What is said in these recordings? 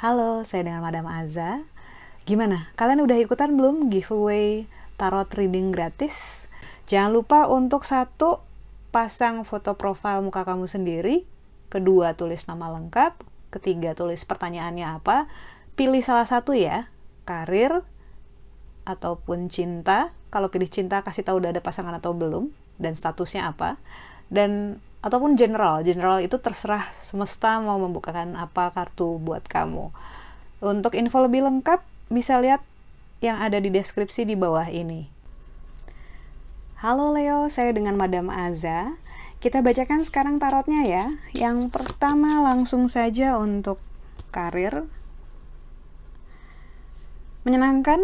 Halo, saya dengan Madam Aza. Gimana? Kalian udah ikutan belum giveaway tarot reading gratis? Jangan lupa untuk satu pasang foto profil muka kamu sendiri, kedua tulis nama lengkap, ketiga tulis pertanyaannya apa, pilih salah satu ya, karir ataupun cinta. Kalau pilih cinta kasih tahu udah ada pasangan atau belum dan statusnya apa. Dan ataupun general. General itu terserah semesta mau membukakan apa kartu buat kamu. Untuk info lebih lengkap bisa lihat yang ada di deskripsi di bawah ini. Halo Leo, saya dengan Madam Aza. Kita bacakan sekarang tarotnya ya. Yang pertama langsung saja untuk karir. Menyenangkan,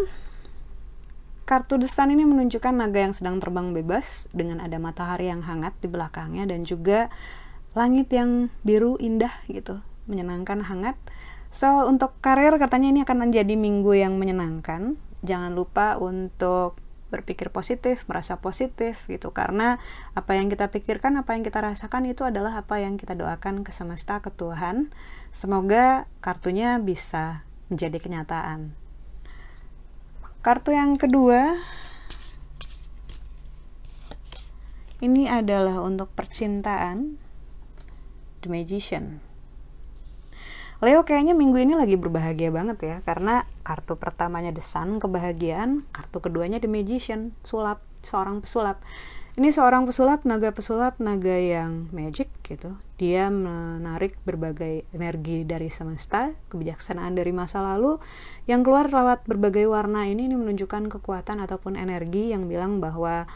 Kartu desan ini menunjukkan naga yang sedang terbang bebas dengan ada matahari yang hangat di belakangnya dan juga langit yang biru indah gitu, menyenangkan hangat. So, untuk karir katanya ini akan menjadi minggu yang menyenangkan. Jangan lupa untuk berpikir positif, merasa positif gitu karena apa yang kita pikirkan, apa yang kita rasakan itu adalah apa yang kita doakan ke semesta, ke Tuhan. Semoga kartunya bisa menjadi kenyataan. Kartu yang kedua ini adalah untuk percintaan The Magician. Leo kayaknya minggu ini lagi berbahagia banget ya karena kartu pertamanya The Sun kebahagiaan, kartu keduanya The Magician, sulap, seorang pesulap ini seorang pesulap naga pesulap naga yang magic gitu. Dia menarik berbagai energi dari semesta kebijaksanaan dari masa lalu. Yang keluar lewat berbagai warna ini ini menunjukkan kekuatan ataupun energi yang bilang bahwa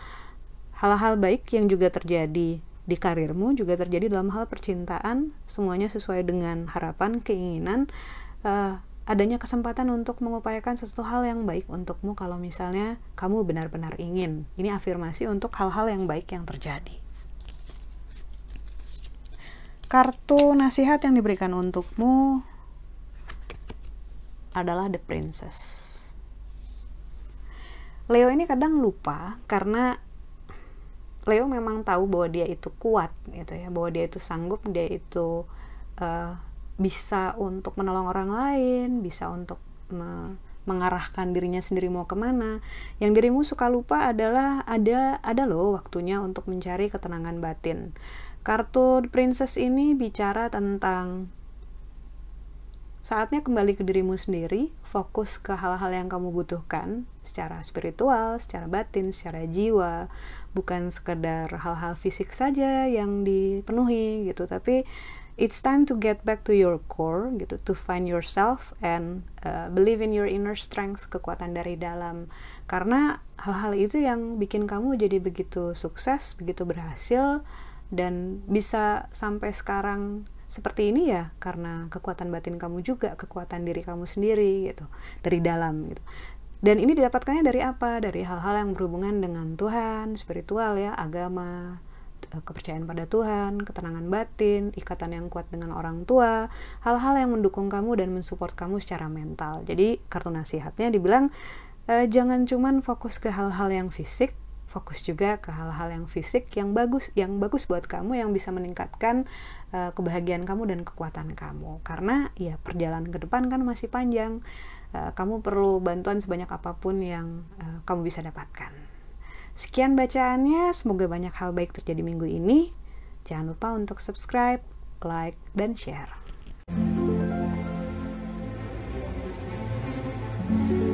hal-hal baik yang juga terjadi di karirmu juga terjadi dalam hal percintaan semuanya sesuai dengan harapan keinginan uh, adanya kesempatan untuk mengupayakan sesuatu hal yang baik untukmu kalau misalnya kamu benar-benar ingin. Ini afirmasi untuk hal-hal yang baik yang terjadi. Kartu nasihat yang diberikan untukmu adalah The Princess. Leo ini kadang lupa karena Leo memang tahu bahwa dia itu kuat gitu ya, bahwa dia itu sanggup, dia itu uh, bisa untuk menolong orang lain, bisa untuk me mengarahkan dirinya sendiri mau ke mana. Yang dirimu suka lupa adalah ada ada loh waktunya untuk mencari ketenangan batin. Kartu Princess ini bicara tentang saatnya kembali ke dirimu sendiri, fokus ke hal-hal yang kamu butuhkan secara spiritual, secara batin, secara jiwa, bukan sekedar hal-hal fisik saja yang dipenuhi gitu, tapi it's time to get back to your core gitu to find yourself and uh, believe in your inner strength kekuatan dari dalam. Karena hal-hal itu yang bikin kamu jadi begitu sukses begitu berhasil dan bisa sampai sekarang seperti ini ya karena kekuatan batin kamu juga kekuatan diri kamu sendiri gitu dari dalam gitu. Dan ini didapatkannya dari apa? Dari hal-hal yang berhubungan dengan Tuhan spiritual ya agama kepercayaan pada Tuhan, ketenangan batin, ikatan yang kuat dengan orang tua, hal-hal yang mendukung kamu dan mensupport kamu secara mental. Jadi kartu nasihatnya dibilang e, jangan cuman fokus ke hal-hal yang fisik, fokus juga ke hal-hal yang fisik yang bagus, yang bagus buat kamu yang bisa meningkatkan e, kebahagiaan kamu dan kekuatan kamu. Karena ya perjalanan ke depan kan masih panjang. E, kamu perlu bantuan sebanyak apa pun yang e, kamu bisa dapatkan. Sekian bacaannya, semoga banyak hal baik terjadi minggu ini. Jangan lupa untuk subscribe, like, dan share. thank you